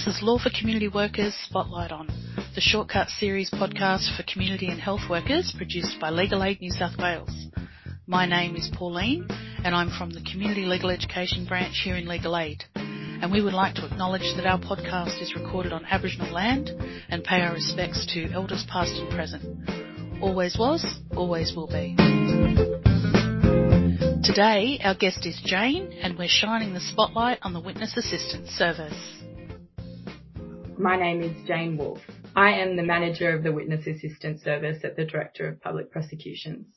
This is Law for Community Workers Spotlight On, the Shortcut Series podcast for community and health workers produced by Legal Aid New South Wales. My name is Pauline and I'm from the Community Legal Education branch here in Legal Aid. And we would like to acknowledge that our podcast is recorded on Aboriginal land and pay our respects to elders past and present. Always was, always will be. Today, our guest is Jane, and we're shining the spotlight on the Witness Assistance Service. My name is Jane Wolfe. I am the manager of the Witness Assistance Service at the Director of Public Prosecutions.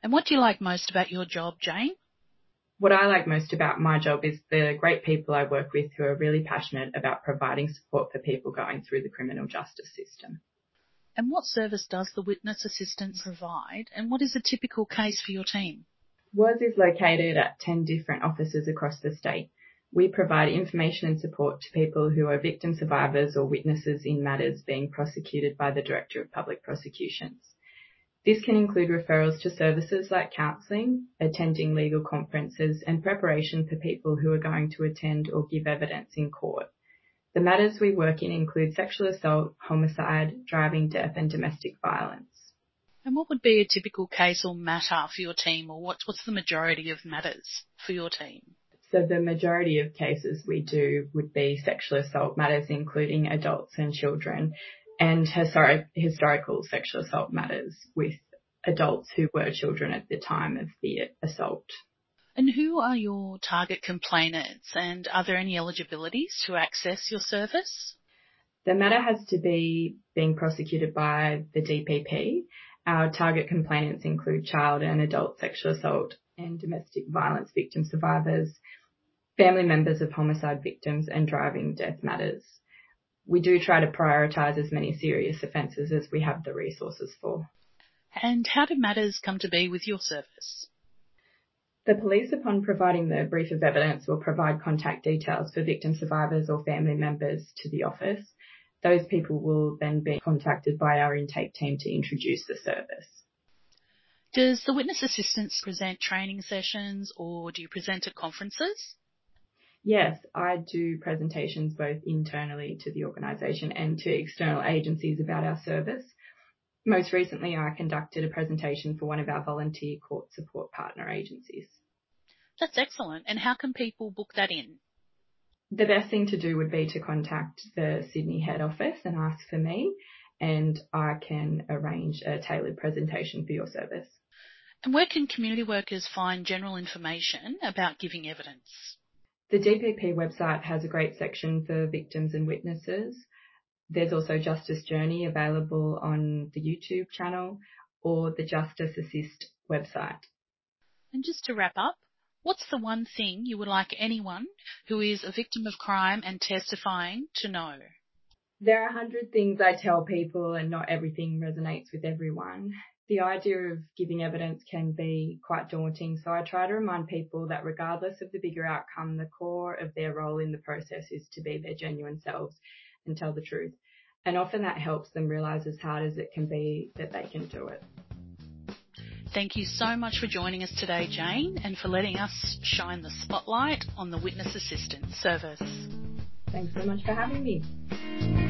And what do you like most about your job, Jane? What I like most about my job is the great people I work with who are really passionate about providing support for people going through the criminal justice system. And what service does the Witness Assistance provide, and what is a typical case for your team? WAS is located at 10 different offices across the state. We provide information and support to people who are victim survivors or witnesses in matters being prosecuted by the Director of Public Prosecutions. This can include referrals to services like counselling, attending legal conferences and preparation for people who are going to attend or give evidence in court. The matters we work in include sexual assault, homicide, driving death and domestic violence. And what would be a typical case or matter for your team, or what's, what's the majority of matters for your team? So the majority of cases we do would be sexual assault matters, including adults and children, and historic, historical sexual assault matters with adults who were children at the time of the assault. And who are your target complainants, and are there any eligibilities to access your service? The matter has to be being prosecuted by the DPP our target complainants include child and adult sexual assault and domestic violence victim survivors, family members of homicide victims and driving death matters. We do try to prioritise as many serious offences as we have the resources for. And how do matters come to be with your service? The police, upon providing the brief of evidence, will provide contact details for victim survivors or family members to the office those people will then be contacted by our intake team to introduce the service. Does the witness assistance present training sessions or do you present at conferences? Yes, I do presentations both internally to the organisation and to external agencies about our service. Most recently, I conducted a presentation for one of our volunteer court support partner agencies. That's excellent. And how can people book that in? the best thing to do would be to contact the Sydney head office and ask for me, and I can arrange a tailored presentation for your service. And where can community workers find general information about giving evidence? The DPP website has a great section for victims and witnesses. There's also Justice Journey available on the YouTube channel or the Justice Assist website. And just to wrap up, What's the one thing you would like anyone who is a victim of crime and testifying to know? There are a hundred things I tell people and not everything resonates with everyone. The idea of giving evidence can be quite daunting, so I try to remind people that regardless of the bigger outcome, the core of their role in the process is to be their genuine selves and tell the truth. And often that helps them realize as hard as it can be that they can do it. Thank you so much for joining us today, Jane, and for letting us shine the spotlight on the Witness Assistance Service. Thanks so much for having me.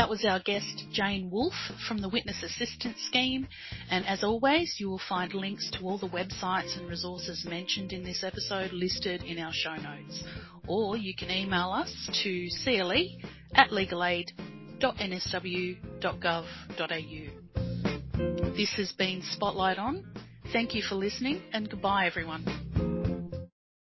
That was our guest, Jane Wolfe from the Witness Assistance Scheme. And as always, you will find links to all the websites and resources mentioned in this episode listed in our show notes. Or you can email us to cle at legalaid.nsw.gov.au. This has been Spotlight On. Thank you for listening and goodbye everyone.